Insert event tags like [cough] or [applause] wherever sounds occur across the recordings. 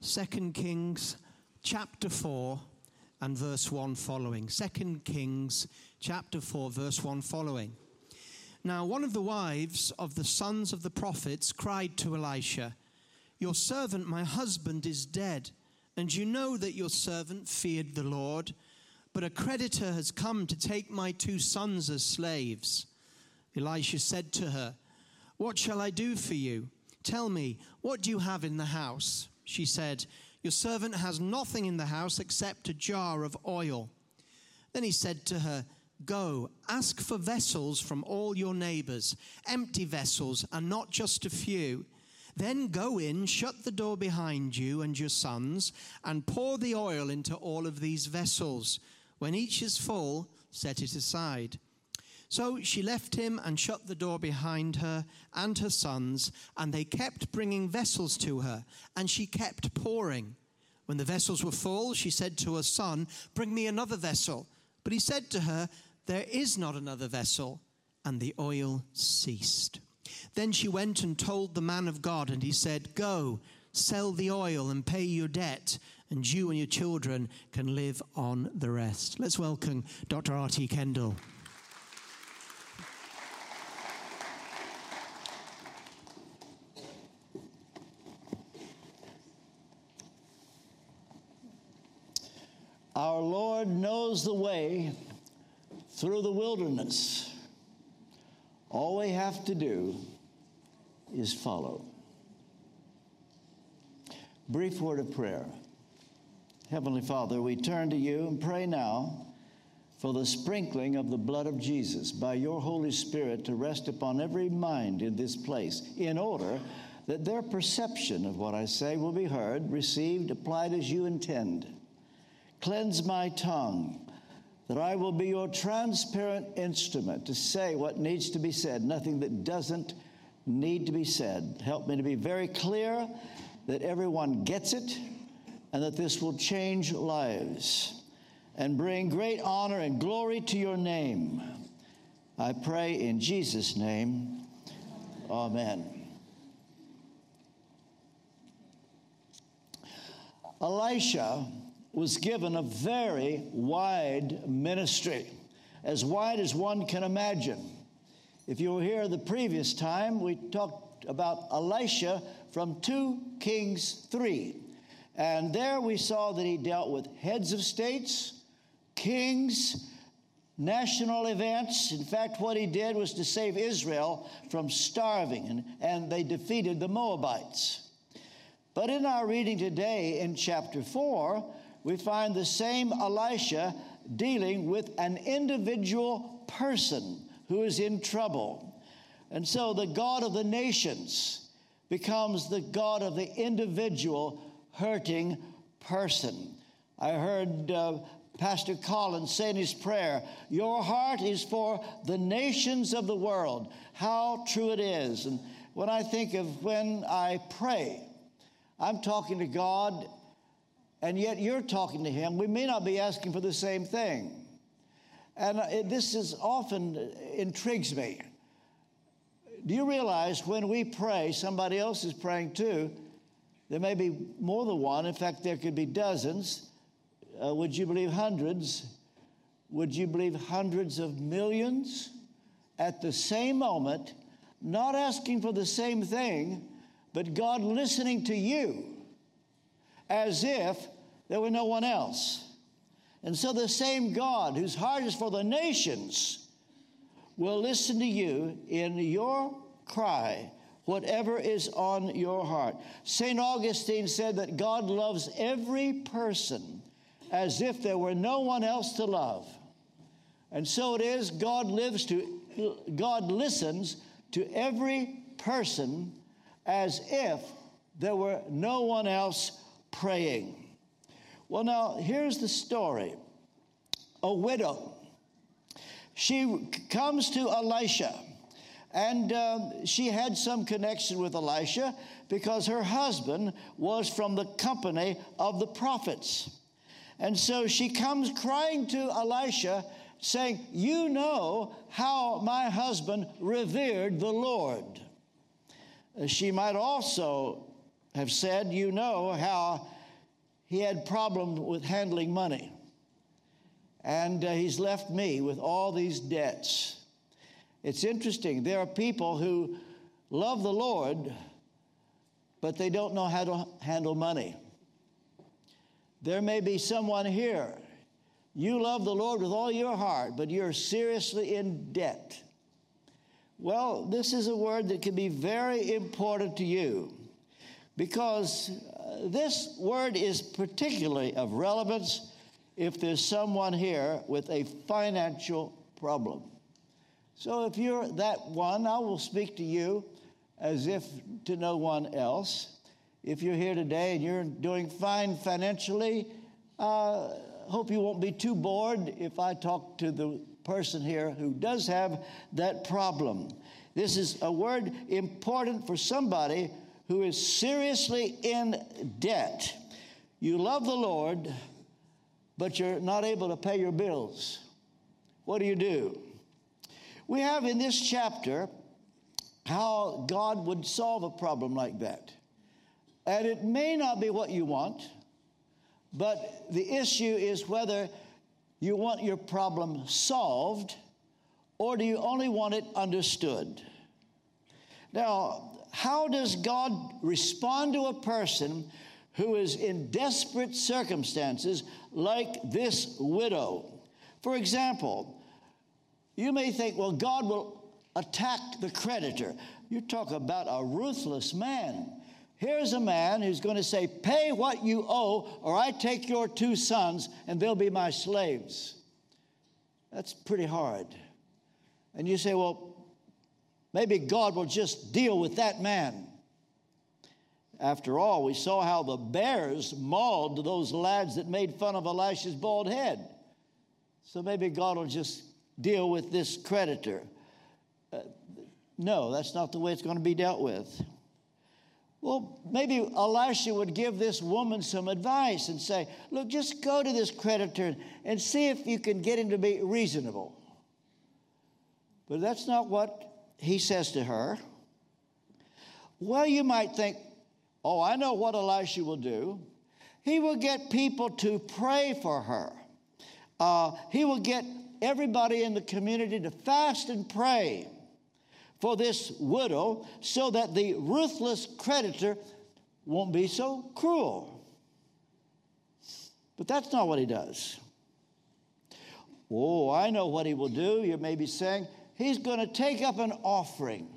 2 Kings chapter 4 and verse 1 following. 2 Kings chapter 4, verse 1 following. Now, one of the wives of the sons of the prophets cried to Elisha, Your servant, my husband, is dead, and you know that your servant feared the Lord, but a creditor has come to take my two sons as slaves. Elisha said to her, What shall I do for you? Tell me, what do you have in the house? She said, Your servant has nothing in the house except a jar of oil. Then he said to her, Go, ask for vessels from all your neighbors, empty vessels, and not just a few. Then go in, shut the door behind you and your sons, and pour the oil into all of these vessels. When each is full, set it aside. So she left him and shut the door behind her and her sons, and they kept bringing vessels to her, and she kept pouring. When the vessels were full, she said to her son, Bring me another vessel. But he said to her, There is not another vessel. And the oil ceased. Then she went and told the man of God, and he said, Go, sell the oil and pay your debt, and you and your children can live on the rest. Let's welcome Dr. R.T. Kendall. Our Lord knows the way through the wilderness. All we have to do is follow. Brief word of prayer. Heavenly Father, we turn to you and pray now for the sprinkling of the blood of Jesus by your Holy Spirit to rest upon every mind in this place in order that their perception of what I say will be heard, received, applied as you intend. Cleanse my tongue, that I will be your transparent instrument to say what needs to be said, nothing that doesn't need to be said. Help me to be very clear that everyone gets it and that this will change lives and bring great honor and glory to your name. I pray in Jesus' name. Amen. Elisha was given a very wide ministry, as wide as one can imagine. If you were here the previous time, we talked about Elisha from 2 Kings 3. And there we saw that he dealt with heads of states, kings, national events. In fact, what he did was to save Israel from starving, and, and they defeated the Moabites. But in our reading today in chapter 4, we find the same Elisha dealing with an individual person who is in trouble. And so the God of the nations becomes the God of the individual hurting person. I heard uh, Pastor Collins say in his prayer, Your heart is for the nations of the world. How true it is. And when I think of when I pray, I'm talking to God and yet you're talking to him. We may not be asking for the same thing. And this is often intrigues me. Do you realize when we pray, somebody else is praying too? There may be more than one. In fact, there could be dozens. Uh, would you believe hundreds? Would you believe hundreds of millions at the same moment, not asking for the same thing, but God listening to you? As if there were no one else. And so the same God whose heart is for the nations will listen to you in your cry, whatever is on your heart. St. Augustine said that God loves every person as if there were no one else to love. And so it is, God lives to God listens to every person as if there were no one else praying. Well, now, here's the story a widow. She comes to Elisha, and um, she had some connection with Elisha because her husband was from the company of the prophets. And so she comes crying to Elisha, saying, You know how my husband revered the Lord. She might also have said, you know how he had problem with handling money. And uh, he's left me with all these debts. It's interesting. There are people who love the Lord, but they don't know how to handle money. There may be someone here. You love the Lord with all your heart, but you're seriously in debt. Well, this is a word that can be very important to you because uh, this word is particularly of relevance if there's someone here with a financial problem. So if you're that one, I will speak to you as if to no one else. If you're here today and you're doing fine financially, uh, hope you won't be too bored if I talk to the person here who does have that problem. This is a word important for somebody who is seriously in debt. You love the Lord, but you're not able to pay your bills. What do you do? We have in this chapter how God would solve a problem like that. And it may not be what you want, but the issue is whether you want your problem solved or do you only want it understood? Now, how does God respond to a person who is in desperate circumstances like this widow? For example, you may think, well, God will attack the creditor. You talk about a ruthless man. Here's a man who's going to say, Pay what you owe, or I take your two sons and they'll be my slaves. That's pretty hard. And you say, Well, maybe God will just deal with that man. After all, we saw how the bears mauled those lads that made fun of Elisha's bald head. So maybe God will just deal with this creditor. Uh, no, that's not the way it's going to be dealt with. Well, maybe Elisha would give this woman some advice and say, Look, just go to this creditor and see if you can get him to be reasonable. But that's not what he says to her. Well, you might think, Oh, I know what Elisha will do. He will get people to pray for her, uh, he will get everybody in the community to fast and pray for this widow so that the ruthless creditor won't be so cruel. But that's not what he does. Oh, I know what he will do. You may be saying, he's going to take up an offering.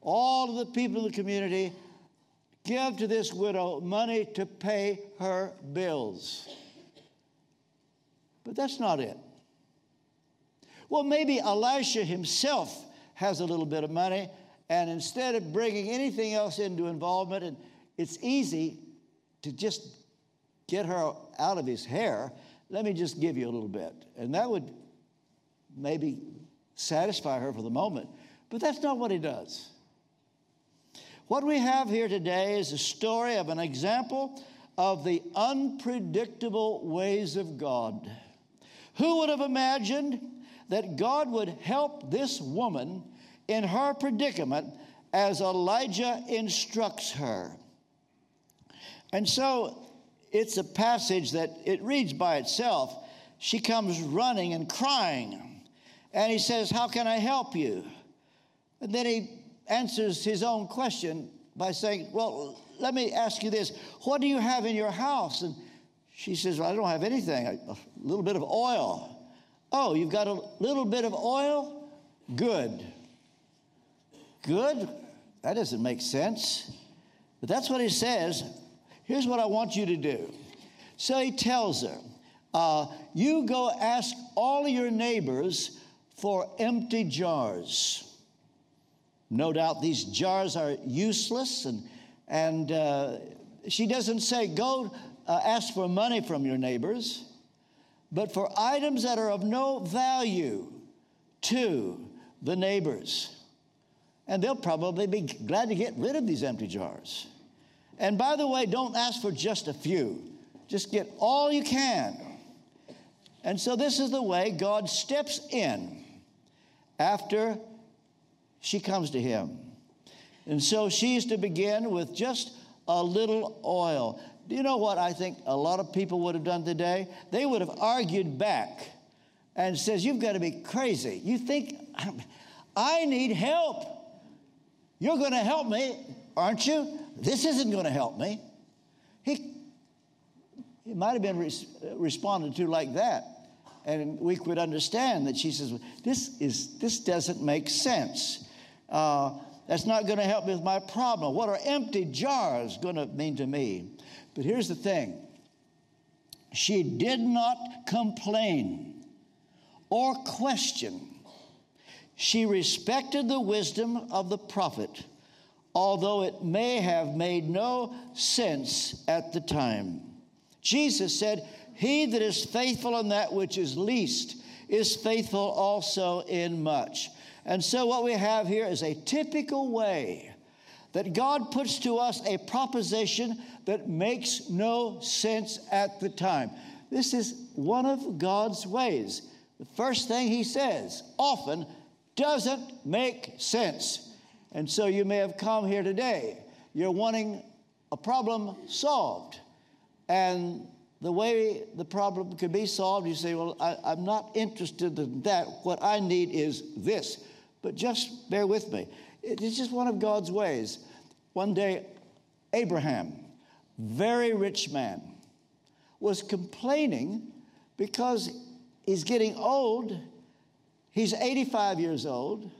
All of the people in the community give to this widow money to pay her bills. But that's not it. Well, maybe Elisha himself has a little bit of money, and instead of bringing anything else into involvement, and it's easy to just get her out of his hair, let me just give you a little bit. And that would maybe satisfy her for the moment. But that's not what he does. What we have here today is a story of an example of the unpredictable ways of God. Who would have imagined that God would help this woman in her predicament as Elijah instructs her. And so it's a passage that it reads by itself. She comes running and crying. And he says, How can I help you? And then he answers his own question by saying, Well, let me ask you this What do you have in your house? And she says, well, I don't have anything, a little bit of oil. Oh, you've got a little bit of oil? Good. Good? That doesn't make sense. But that's what he says. Here's what I want you to do. So he tells her, uh, You go ask all your neighbors for empty jars. No doubt these jars are useless, and, and uh, she doesn't say, Go uh, ask for money from your neighbors but for items that are of no value to the neighbors. And they'll probably be glad to get rid of these empty jars. And by the way, don't ask for just a few, just get all you can. And so, this is the way God steps in after she comes to him. And so, she's to begin with just a little oil. Do you know what I think a lot of people would have done today? They would have argued back and says, You've got to be crazy. You think I need help. You're going to help me, aren't you? This isn't going to help me. He, he might have been res- responded to like that. And we could understand that she says, This, is, this doesn't make sense. Uh, that's not going to help me with my problem. What are empty jars going to mean to me? But here's the thing she did not complain or question. She respected the wisdom of the prophet, although it may have made no sense at the time. Jesus said, He that is faithful in that which is least is faithful also in much. And so, what we have here is a typical way that God puts to us a proposition that makes no sense at the time. This is one of God's ways. The first thing He says often doesn't make sense. And so, you may have come here today. You're wanting a problem solved. And the way the problem could be solved, you say, Well, I, am not interested in that. What I need is this. But just bear with me. It's just one of God's ways. One day, Abraham, very rich man, was complaining because he's getting old. He's 85 years old.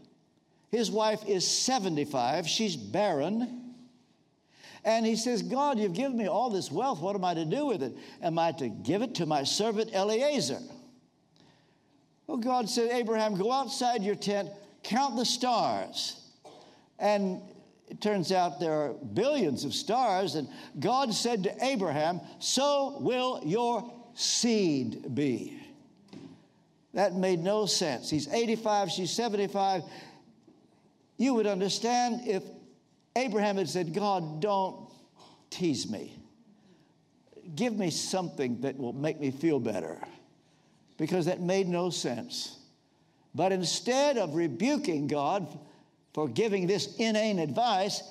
His wife is 75. She's barren. And he says, God, you've given me all this wealth. What am I to do with it? Am I to give it to my servant Eliezer? Well, God said, Abraham, go outside your tent, count the stars. And it turns out there are billions of stars. And God said to Abraham, So will your seed be. That made no sense. He's 85, she's 75. You would understand if Abraham had said, God, don't tease me. Give me something that will make me feel better. Because that made no sense. But instead of rebuking God for giving this inane advice,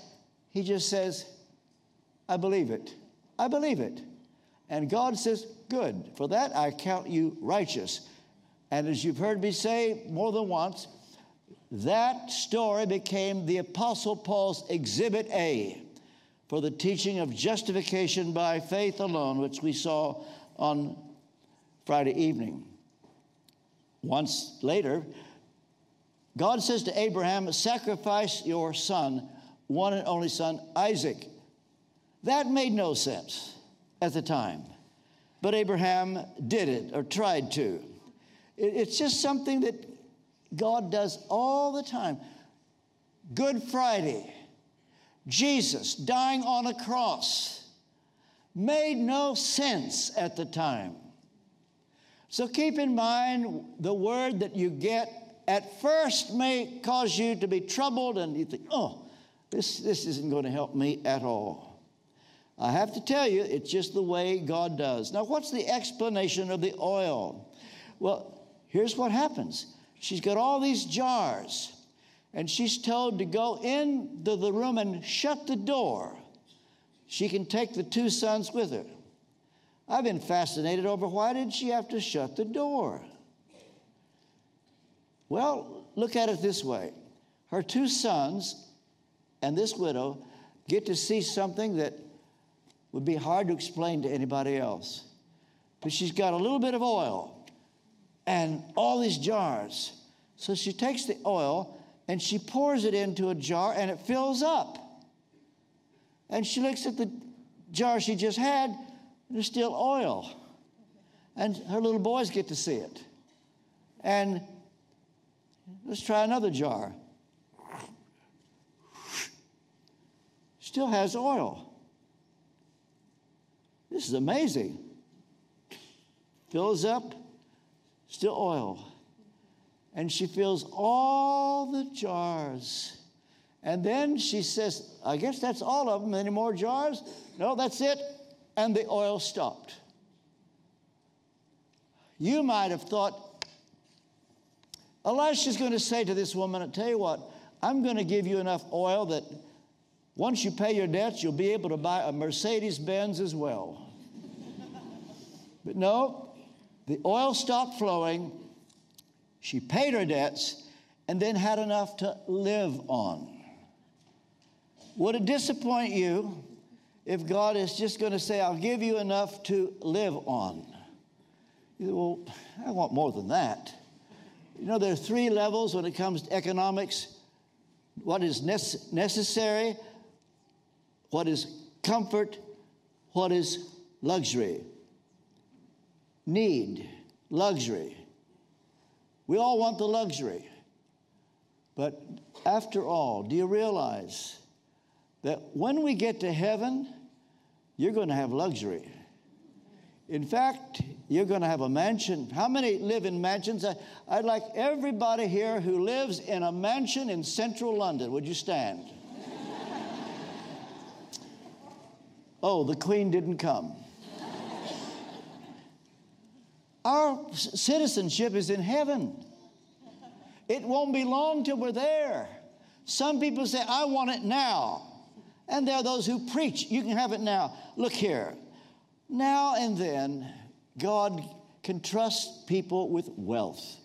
he just says, I believe it. I believe it. And God says, Good. For that I count you righteous. And as you've heard me say more than once, that story became the Apostle Paul's Exhibit A for the teaching of justification by faith alone, which we saw on Friday evening. Once later, God says to Abraham, Sacrifice your son, one and only son, Isaac. That made no sense at the time, but Abraham did it or tried to. It's just something that God does all the time. Good Friday, Jesus dying on a cross made no sense at the time. So keep in mind the word that you get at first may cause you to be troubled and you think, oh, this, this isn't going to help me at all. I have to tell you, it's just the way God does. Now, what's the explanation of the oil? Well, here's what happens she's got all these jars, and she's told to go into the room and shut the door. She can take the two sons with her. I've been fascinated over why did she have to shut the door? Well, look at it this way her two sons and this widow get to see something that would be hard to explain to anybody else. But she's got a little bit of oil and all these jars. So she takes the oil and she pours it into a jar and it fills up. And she looks at the jar she just had there's still oil. And her little boys get to see it. And let's try another jar. Still has oil. This is amazing. Fills up, still oil. And she fills all the jars. And then she says, I guess that's all of them. Any more jars? No, that's it and the oil stopped. You might have thought, Elisha's going to say to this woman, I tell you what, I'm going to give you enough oil that Once you pay your debts, you'll be able to buy a Mercedes Benz as well. [laughs] but no, the oil stopped flowing. She paid her debts and then had enough to live on. Would it disappoint you if God is just going to say, I'll give you enough to live on? You say, well, I want more than that. You know, there are three levels when it comes to economics what is nece- necessary, what is comfort, what is luxury. Need, luxury. We all want the luxury. But after all, do you realize that when we get to heaven, you're going to have luxury? In fact, you're going to have a mansion. How many live in mansions? I, would like everybody here who lives in a mansion in central London. Would you stand? [laughs] oh, the Queen didn't come. Our citizenship is in heaven. It won't be long till we're there. Some people say, I want it now. And there are those who preach, you can have it now. Look here. Now and then, God can trust people with wealth.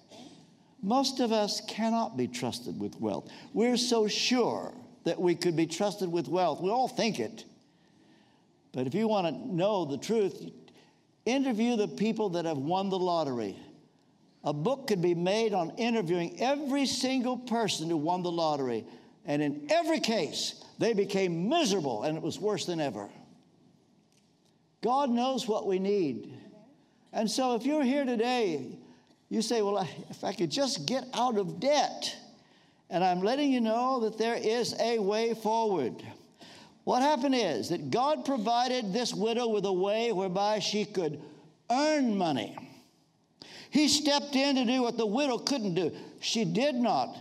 Most of us cannot be trusted with wealth. We're so sure that we could be trusted with wealth. We all think it. But if you want to know the truth, interview the people that have won the lottery. A book could be made on interviewing every single person who won the lottery. And in every case, they became miserable and it was worse than ever. God knows what we need. And so if you're here today, you say, Well, if I could just get out of debt, and I'm letting you know that there is a way forward. What happened is that God provided this widow with a way whereby she could earn money. He stepped in to do what the widow couldn't do. She did not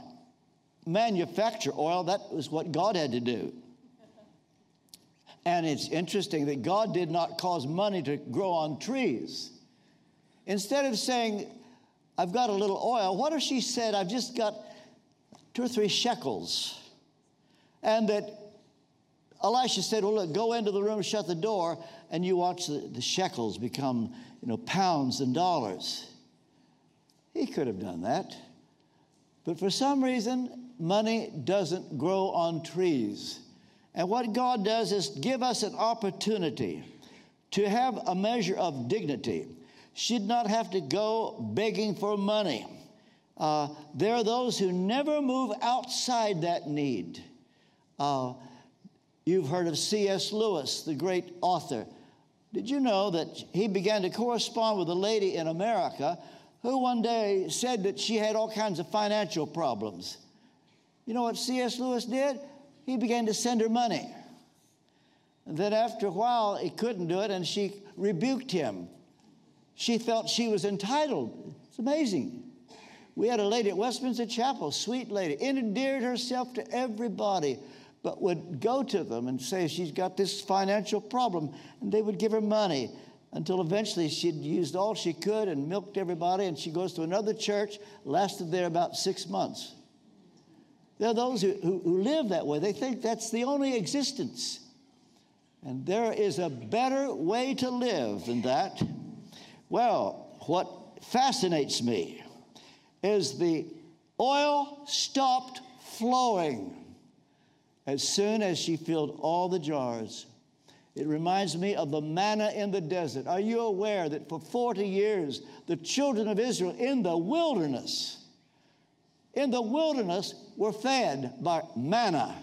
manufacture oil, that was what God had to do. And it's interesting that God did not cause money to grow on trees. Instead of saying, I've got a little oil, what if she said, I've just got two or three shekels? And that Elisha said, Well, look, go into the room, shut the door, and you watch the, the shekels become, you know, pounds and dollars. He could have done that. But for some reason, money doesn't grow on trees. And what God does is give us an opportunity to have a measure of dignity. Should not have to go begging for money. Uh, there are those who never move outside that need. Uh, you've heard of C.S. Lewis, the great author. Did you know that he began to correspond with a lady in America who one day said that she had all kinds of financial problems? You know what C.S. Lewis did? he began to send her money. And then after a while, he couldn't do it, and she rebuked him. She felt she was entitled. It's amazing. We had a lady at Westminster Chapel, sweet lady, endeared herself to everybody, but would go to them and say she's got this financial problem, and they would give her money until eventually she'd used all she could and milked everybody, and she goes to another church, lasted there about six months. There are those who, who, who live that way. They think that's the only existence. And there is a better way to live than that. Well, what fascinates me is the oil stopped flowing as soon as she filled all the jars. It reminds me of the manna in the desert. Are you aware that for 40 years, the children of Israel in the wilderness, in the wilderness were fed by manna,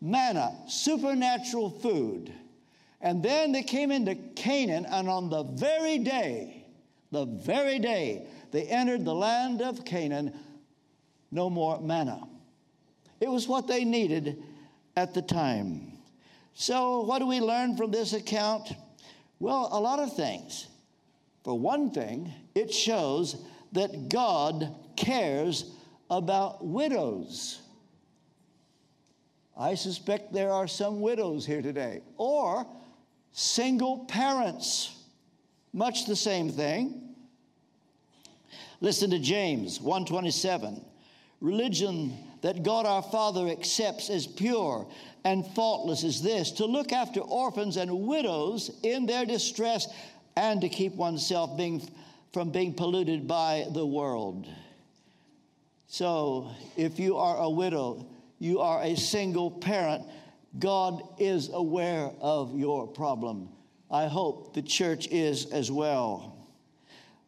manna, supernatural food. And then they came into Canaan, and on the very day, the very day they entered the land of Canaan, no more manna. It was what they needed at the time. So, what do we learn from this account? Well, a lot of things. For one thing, it shows that God cares about widows. I suspect there are some widows here today, or single parents. Much the same thing. Listen to James 127. Religion that God our Father accepts as pure and faultless is this to look after orphans and widows in their distress and to keep oneself being, from being polluted by the world. So, if you are a widow, you are a single parent, God is aware of your problem. I hope the church is as well.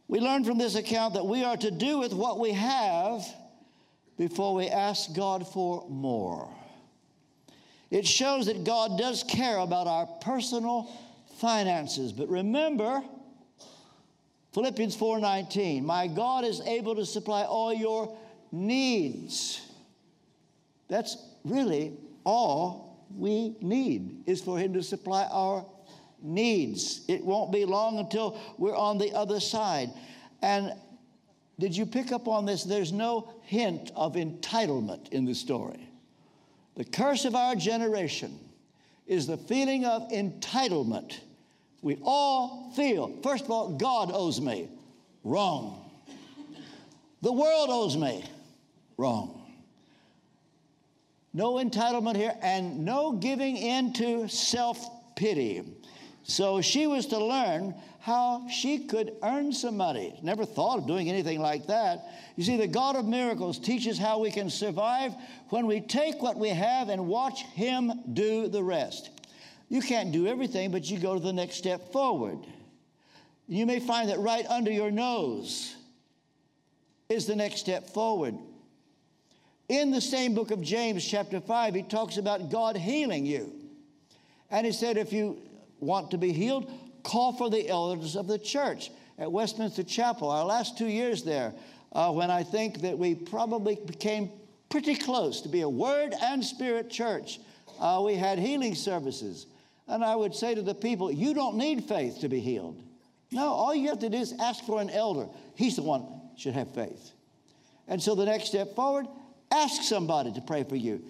We learn from this account that we are to do with what we have before we ask God for more. It shows that God does care about our personal finances. But remember, Philippians 4:19, my God is able to supply all your needs. That's really all we need is for him to supply our needs. It won't be long until we're on the other side. And did you pick up on this? There's no hint of entitlement in the story. The curse of our generation is the feeling of entitlement. We all feel, first of all, God owes me. Wrong. The world owes me. Wrong. No entitlement here and no giving in to self pity. So she was to learn how she could earn some money. Never thought of doing anything like that. You see, the God of miracles teaches how we can survive when we take what we have and watch Him do the rest. You can't do everything, but you go to the next step forward. You may find that right under your nose is the next step forward. In the same book of James, chapter 5, he talks about God healing you. And he said, if you want to be healed, call for the elders of the church at Westminster Chapel. Our last two years there, uh, when I think that we probably became pretty close to be a word and spirit church, uh, we had healing services. And I would say to the people, you don't need faith to be healed. No, all you have to do is ask for an elder. He's the one should have faith. And so the next step forward, ask somebody to pray for you.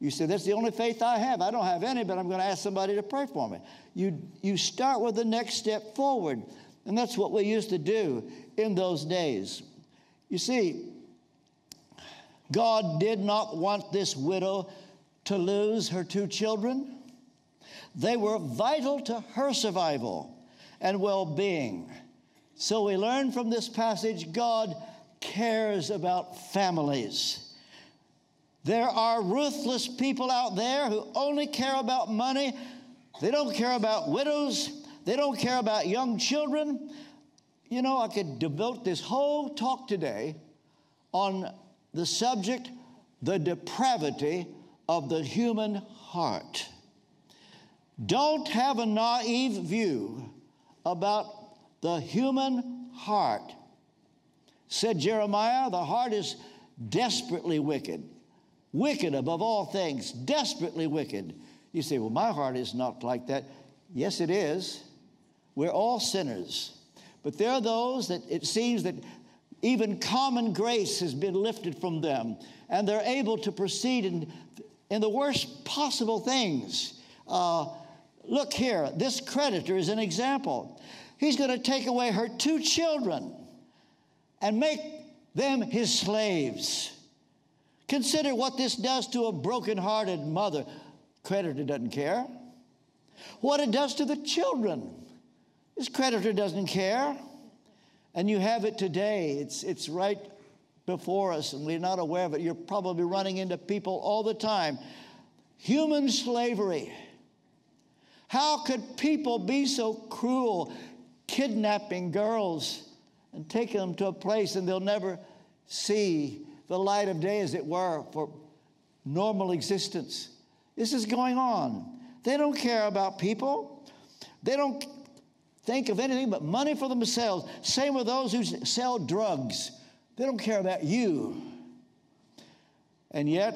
You say, That's the only faith I have. I don't have any, but I'm going to ask somebody to pray for me. You, you start with the next step forward. And that's what we used to do in those days. You see, God did not want this widow to lose her two children. They were vital to her survival and well being. So we learn from this passage God cares about families. There are ruthless people out there who only care about money. They don't care about widows. They don't care about young children. You know, I could devote this whole talk today on the subject the depravity of the human heart. Don't have a naive view about the human heart. Said Jeremiah, the heart is desperately wicked wicked above all things, desperately wicked. You say, Well, my heart is not like that. Yes, it is. We're all sinners. But there are those that it seems that even common grace has been lifted from them, and they're able to proceed in, in the worst possible things. Uh, look here, this creditor is an example. He's going to take away her two children and make them his slaves. Consider what this does to a broken-hearted mother. Creditor doesn't care. What it does to the children. This creditor doesn't care. And you have it today. It's, it's right before us, and we're not aware of it. You're probably running into people all the time. Human slavery. How could people be so cruel, kidnapping girls and taking them to a place and they'll never see the light of day, as it were, for normal existence. This is going on. They don't care about people. They don't think of anything but money for themselves. Same with those who sell drugs. They don't care about you. And yet,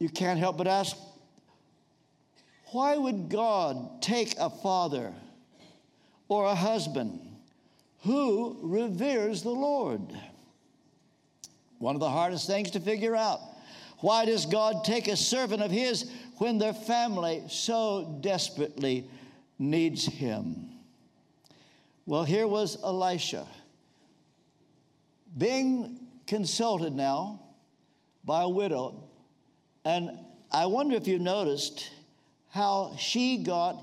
you can't help but ask why would God take a father or a husband who reveres the Lord? One of the hardest things to figure out. Why does God take a servant of His when their family so desperately needs Him? Well, here was Elisha being consulted now by a widow, and I wonder if you noticed how she got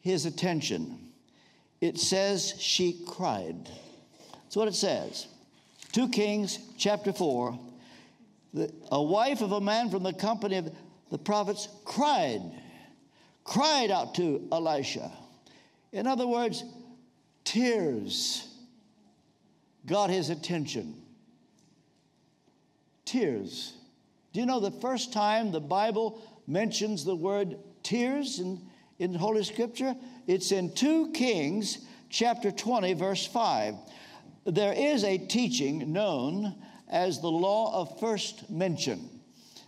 his attention. It says she cried. That's what it says. 2 Kings chapter 4. The, a wife of a man from the company of the prophets cried, cried out to Elisha. In other words, tears got his attention. Tears. Do you know the first time the Bible mentions the word tears in, in Holy Scripture? It's in 2 Kings chapter 20, verse 5. There is a teaching known as the law of first mention.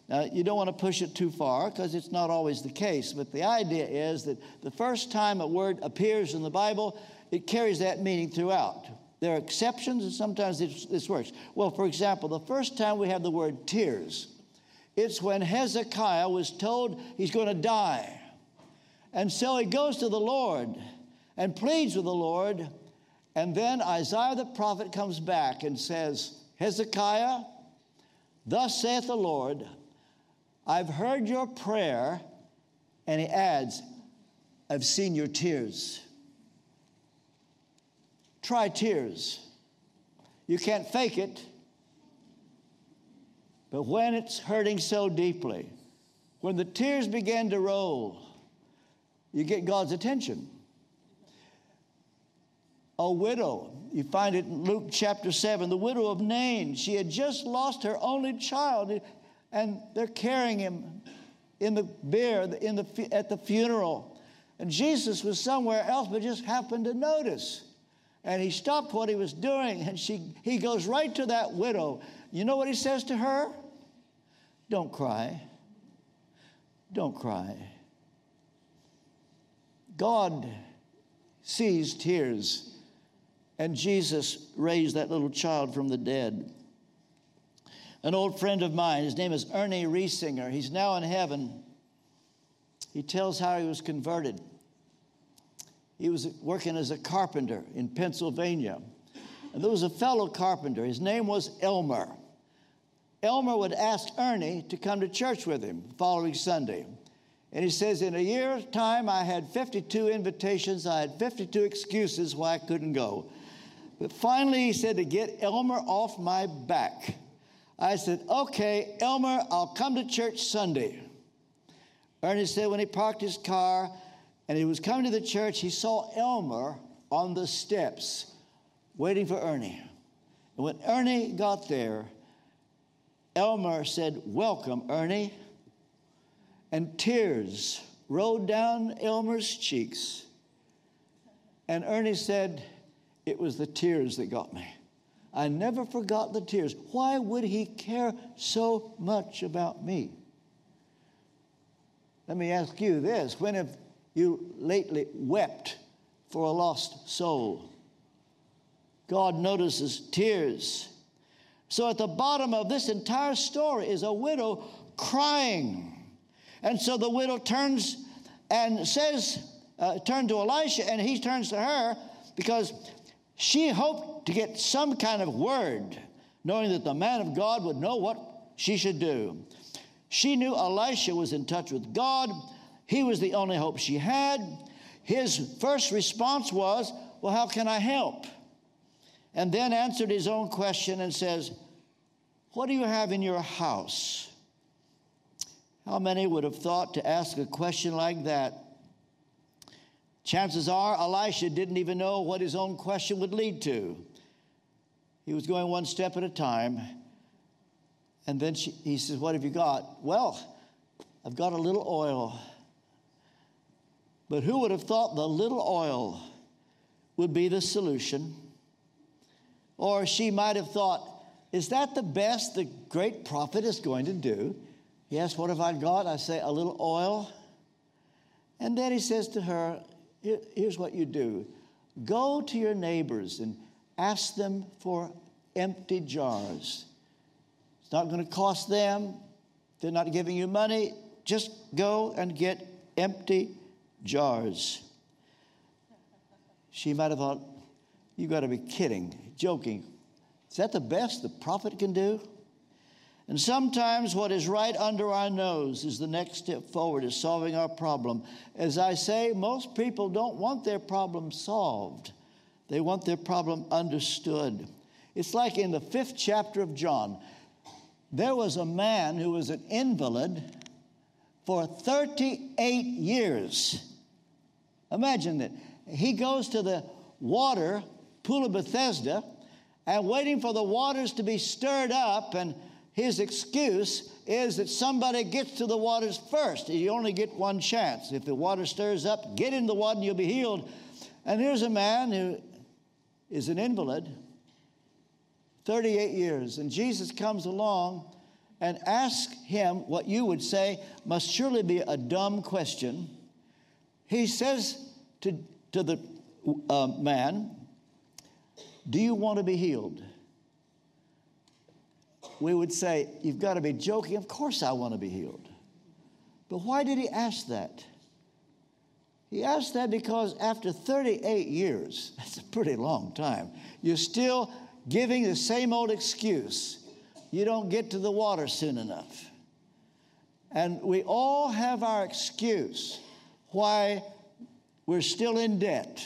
Now, you don't want to push it too far because it's not always the case, but the idea is that the first time a word appears in the Bible, it carries that meaning throughout. There are exceptions, and sometimes this, this works. Well, for example, the first time we have the word tears, it's when Hezekiah was told he's going to die. And so he goes to the Lord and pleads with the Lord. And then Isaiah the prophet comes back and says, Hezekiah, thus saith the Lord, I've heard your prayer. And he adds, I've seen your tears. Try tears. You can't fake it. But when it's hurting so deeply, when the tears begin to roll, you get God's attention. A widow, you find it in Luke chapter 7, the widow of Nain, she had just lost her only child, and they're carrying him in the bier in the, at the funeral. And Jesus was somewhere else, but just happened to notice. And he stopped what he was doing, and she, he goes right to that widow. You know what he says to her? Don't cry. Don't cry. God sees tears, and Jesus raised that little child from the dead. An old friend of mine, his name is Ernie Reisinger, he's now in heaven. He tells how he was converted. He was working as a carpenter in Pennsylvania. And there was a fellow carpenter, his name was Elmer. Elmer would ask Ernie to come to church with him the following Sunday. And he says, In a year's time, I had 52 invitations. I had 52 excuses why I couldn't go. But finally, he said, To get Elmer off my back, I said, Okay, Elmer, I'll come to church Sunday. Ernie said, When he parked his car and he was coming to the church, he saw Elmer on the steps waiting for Ernie. And when Ernie got there, Elmer said, Welcome, Ernie. And tears rolled down Elmer's cheeks. And Ernie said, It was the tears that got me. I never forgot the tears. Why would he care so much about me? Let me ask you this when have you lately wept for a lost soul? God notices tears so at the bottom of this entire story is a widow crying. And so the widow turns and says, uh, turn to Elisha, and he turns to her because she hoped to get some kind of word, knowing that the man of God would know what she should do. She knew Elisha was in touch with God. He was the only hope she had. His first response was, Well, how can I help? And then answered his own question and says, what do you have in your house? How many would have thought to ask a question like that? Chances are Elisha didn't even know what his own question would lead to. He was going one step at a time. And then she, he says, What have you got? Well, I've got a little oil. But who would have thought the little oil would be the solution? Or she might have thought, is that the best the great prophet is going to do? Yes, what have I got? I say, a little oil. And then he says to her, Here, Here's what you do go to your neighbors and ask them for empty jars. It's not going to cost them, they're not giving you money. Just go and get empty jars. She might have thought, You got to be kidding, joking. Is that the best the prophet can do? And sometimes what is right under our nose is the next step forward, is solving our problem. As I say, most people don't want their problem solved, they want their problem understood. It's like in the fifth chapter of John. There was a man who was an invalid for 38 years. Imagine that. He goes to the water, Pool of Bethesda, and waiting for the waters to be stirred up. And his excuse is that somebody gets to the waters first. You only get one chance. If the water stirs up, get in the water and you'll be healed. And here's a man who is an invalid, 38 years. And Jesus comes along and asks him what you would say must surely be a dumb question. He says to, to the uh, man, Do you want to be healed? We would say, You've got to be joking. Of course, I want to be healed. But why did he ask that? He asked that because after 38 years, [laughs] that's a pretty long time, you're still giving the same old excuse. You don't get to the water soon enough. And we all have our excuse why we're still in debt.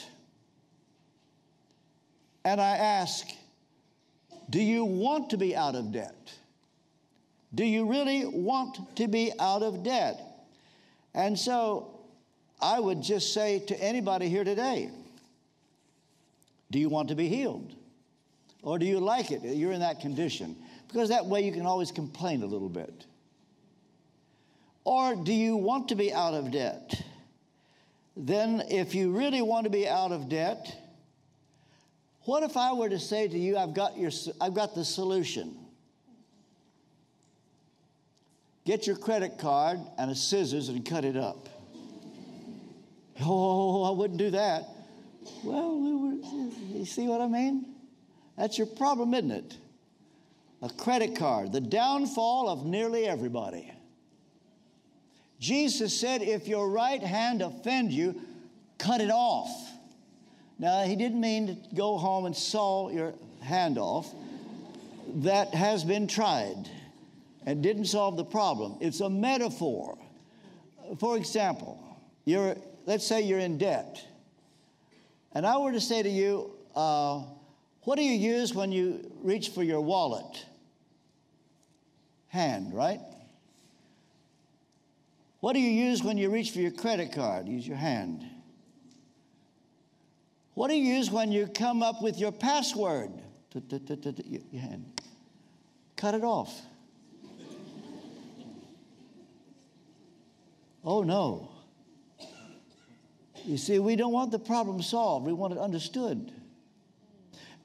And I ask, do you want to be out of debt? Do you really want to be out of debt? And so I would just say to anybody here today, do you want to be healed? Or do you like it? You're in that condition. Because that way you can always complain a little bit. Or do you want to be out of debt? Then, if you really want to be out of debt, what if I were to say to you, I've got, your, I've got the solution? Get your credit card and a scissors and cut it up. [laughs] Oh, I wouldn't do that. Well, you see what I mean? That's your problem, isn't it? A credit card, the downfall of nearly everybody. Jesus said, if your right hand offend you, cut it off. Now, he didn't mean to go home and saw your hand off. That has been tried and didn't solve the problem. It's a metaphor. For example, you're, let's say you're in debt. And I were to say to you, uh, what do you use when you reach for your wallet? Hand, right? What do you use when you reach for your credit card? Use your hand. What do you use when you come up with your password? Your hand. Cut it off. Oh no. You see, we don't want the problem solved, we want it understood.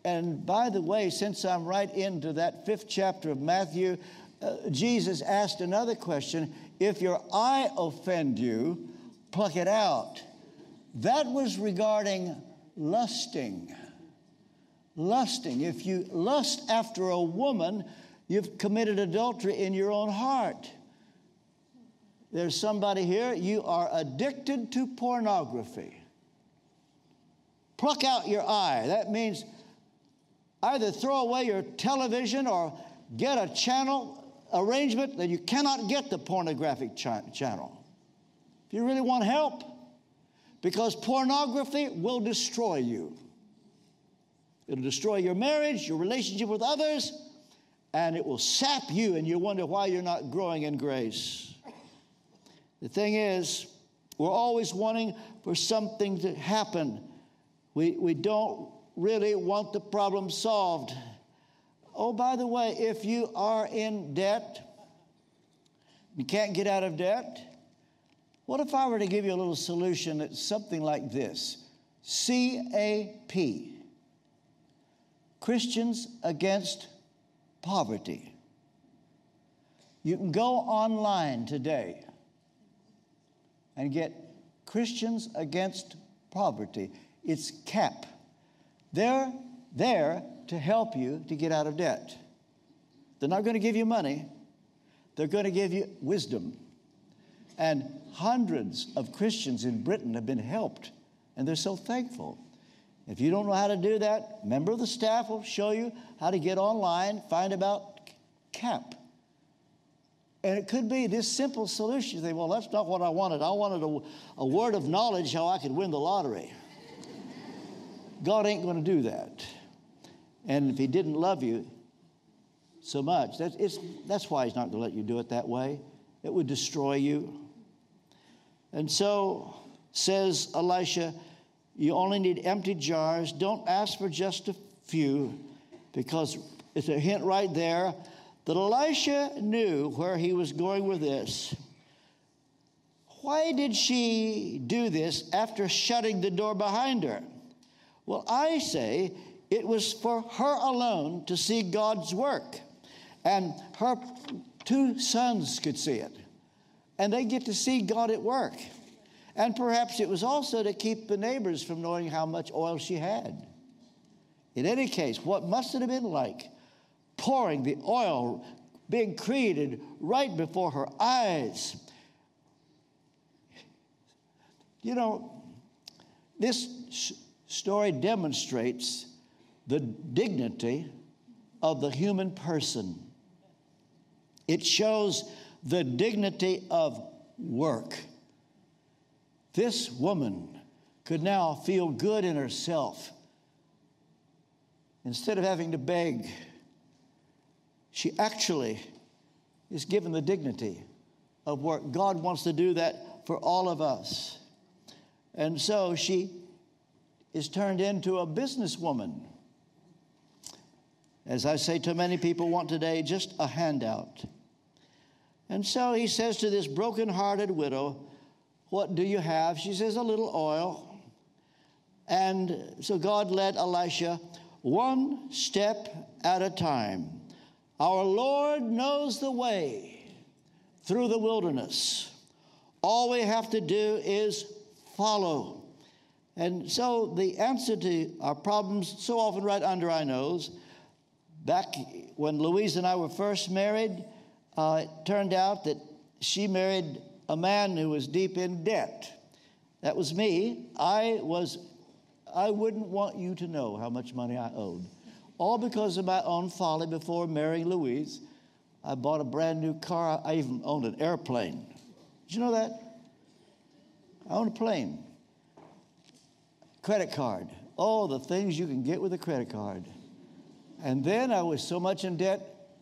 And by the way, since I'm right into that fifth chapter of Matthew, uh, Jesus asked another question If your eye offend you, pluck it out. That was regarding lusting. Lusting. If you lust after a woman, you've committed adultery in your own heart. There's somebody here, you are addicted to pornography. Pluck out your eye. That means either throw away your television or get a channel arrangement that you cannot get the pornographic channel. If you really want help, because pornography will destroy you. It'll destroy your marriage, your relationship with others, and it will sap you, and you wonder why you're not growing in grace. The thing is, we're always wanting for something to happen. We, we don't really want the problem solved. Oh, by the way, if you are in debt, you can't get out of debt, what if I were to give you a little solution that's something like this CAP Christians Against Poverty? You can go online today and get Christians Against Poverty. It's CAP. They're there to help you to get out of debt. They're not going to give you money, they're going to give you wisdom. And hundreds of Christians in Britain have been helped, and they're so thankful. If you don't know how to do that, a member of the staff will show you how to get online, find about CAP. And it could be this simple solution. You think, well, that's not what I wanted. I wanted a, a word of knowledge how I could win the lottery. [laughs] God ain't going to do that. And if He didn't love you so much, that's, that's why He's not going to let you do it that way. It would destroy you. And so says Elisha, you only need empty jars. Don't ask for just a few, because it's a hint right there that Elisha knew where he was going with this. Why did she do this after shutting the door behind her? Well, I say it was for her alone to see God's work. And her two sons could see it. And they get to see God at work. And perhaps it was also to keep the neighbors from knowing how much oil she had. In any case, what must it have been like pouring the oil being created right before her eyes? You know, this story demonstrates the dignity of the human person. It shows the dignity of work. This woman could now feel good in herself. Instead of having to beg, she actually is given the dignity of work. God wants to do that for all of us. And so she is turned into a businesswoman. As I say to many people want today, just a handout. And so he says to this broken-hearted widow, what do you have? She says, A little oil. And so God led Elisha one step at a time. Our Lord knows the way through the wilderness. All we have to do is follow. And so the answer to our problems, so often right under our nose, back when Louise and I were first married, uh, it turned out that she married a man who was deep in debt. That was me. I was I wouldn't want you to know how much money I owed. All because of my own folly before marrying Louise. I bought a brand new car. I even owned an airplane. Did you know that? I owned a plane. Credit card. All the things you can get with a credit card. And then I was so much in debt,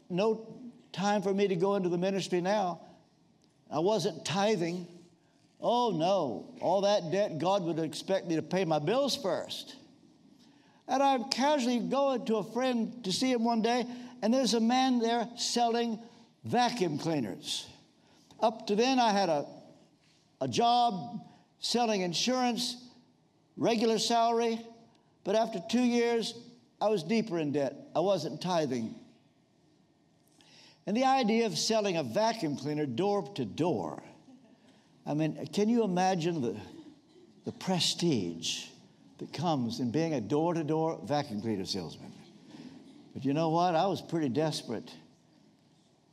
no time for me to go into the ministry now. I wasn't tithing. Oh, no. All that debt, God would expect me to pay my bills first. And I'm casually going to a friend to see him one day, and there's a man there selling vacuum cleaners. Up to then, I had a, a job selling insurance, regular salary, but after two years, I was deeper in debt. I wasn't tithing. And the idea of selling a vacuum cleaner door to door, I mean, can you imagine the, the prestige that comes in being a door to door vacuum cleaner salesman? But you know what? I was pretty desperate.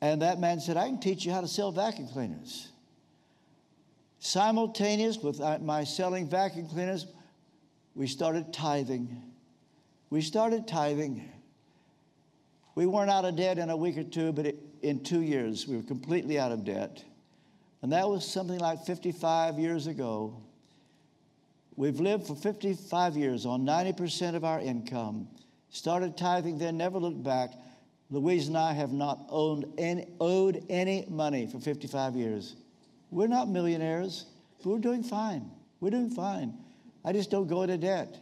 And that man said, I can teach you how to sell vacuum cleaners. Simultaneous with uh, my selling vacuum cleaners, we started tithing. We started tithing. We weren't out of debt in a week or two, but it, in two years, we were completely out of debt. And that was something like 55 years ago. We've lived for 55 years on 90% of our income. Started tithing then, never looked back. Louise and I have not owned any, owed any money for 55 years. We're not millionaires, but we're doing fine. We're doing fine. I just don't go into debt.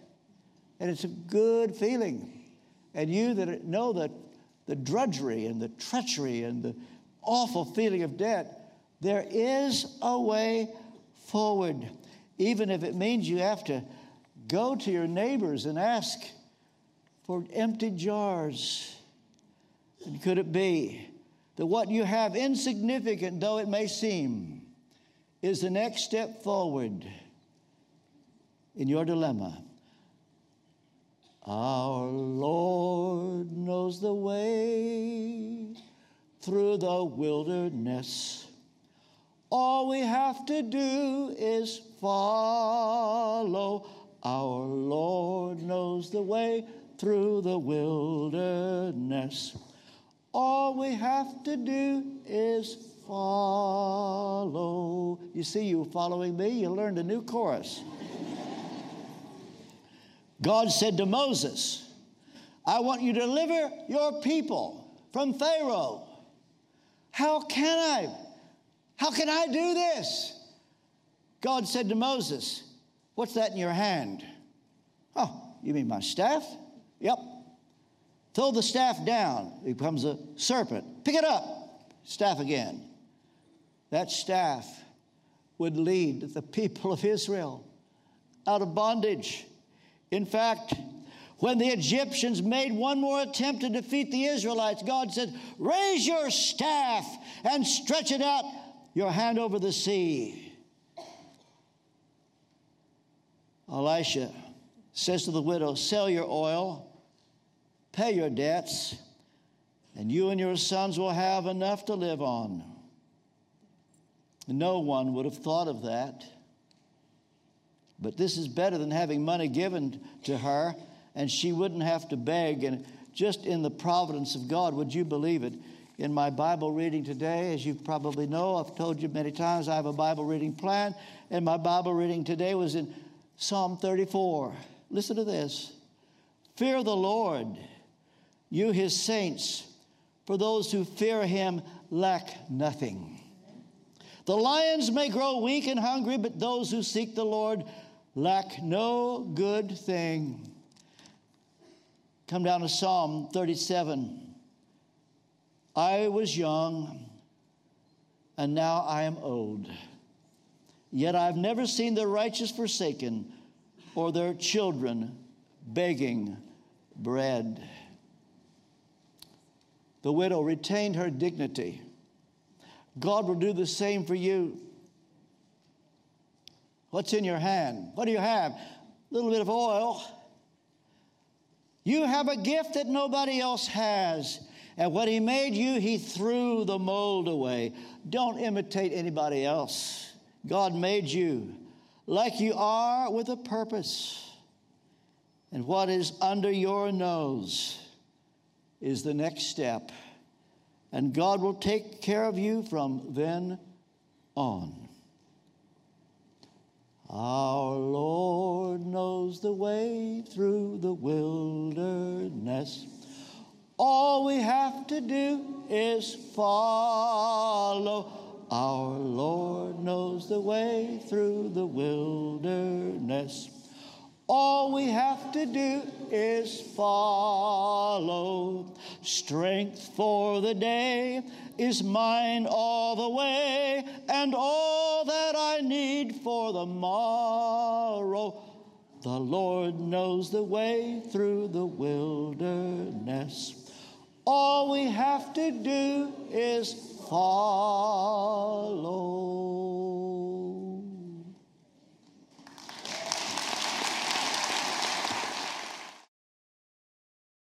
And it's a good feeling. And you that know that the drudgery and the treachery and the awful feeling of debt, there is a way forward, even if it means you have to go to your neighbors and ask for empty jars. And could it be that what you have, insignificant though it may seem, is the next step forward in your dilemma? Our Lord knows the way through the wilderness. All we have to do is follow. Our Lord knows the way through the wilderness. All we have to do is follow. You see, you following me, you learned a new chorus. God said to Moses, I want you to deliver your people from Pharaoh. How can I? How can I do this? God said to Moses, What's that in your hand? Oh, you mean my staff? Yep. Throw the staff down. It becomes a serpent. Pick it up. Staff again. That staff would lead the people of Israel out of bondage. In fact, when the Egyptians made one more attempt to defeat the Israelites, God said, Raise your staff and stretch it out, your hand over the sea. Elisha says to the widow, Sell your oil, pay your debts, and you and your sons will have enough to live on. No one would have thought of that. But this is better than having money given to her, and she wouldn't have to beg. And just in the providence of God, would you believe it? In my Bible reading today, as you probably know, I've told you many times I have a Bible reading plan, and my Bible reading today was in Psalm 34. Listen to this Fear the Lord, you his saints, for those who fear him lack nothing. The lions may grow weak and hungry, but those who seek the Lord lack no good thing. Come down to Psalm 37. I was young, and now I am old. Yet I've never seen the righteous forsaken or their children begging bread. The widow retained her dignity. God will do the same for you. What's in your hand? What do you have? A little bit of oil. You have a gift that nobody else has. And when He made you, He threw the mold away. Don't imitate anybody else. God made you like you are with a purpose. And what is under your nose is the next step. And God will take care of you from then on. Our Lord knows the way through the wilderness. All we have to do is follow our Lord knows the way through the wilderness. All we have to do is follow. Strength for the day is mine all the way, and all that I need for the morrow. The Lord knows the way through the wilderness. All we have to do is follow.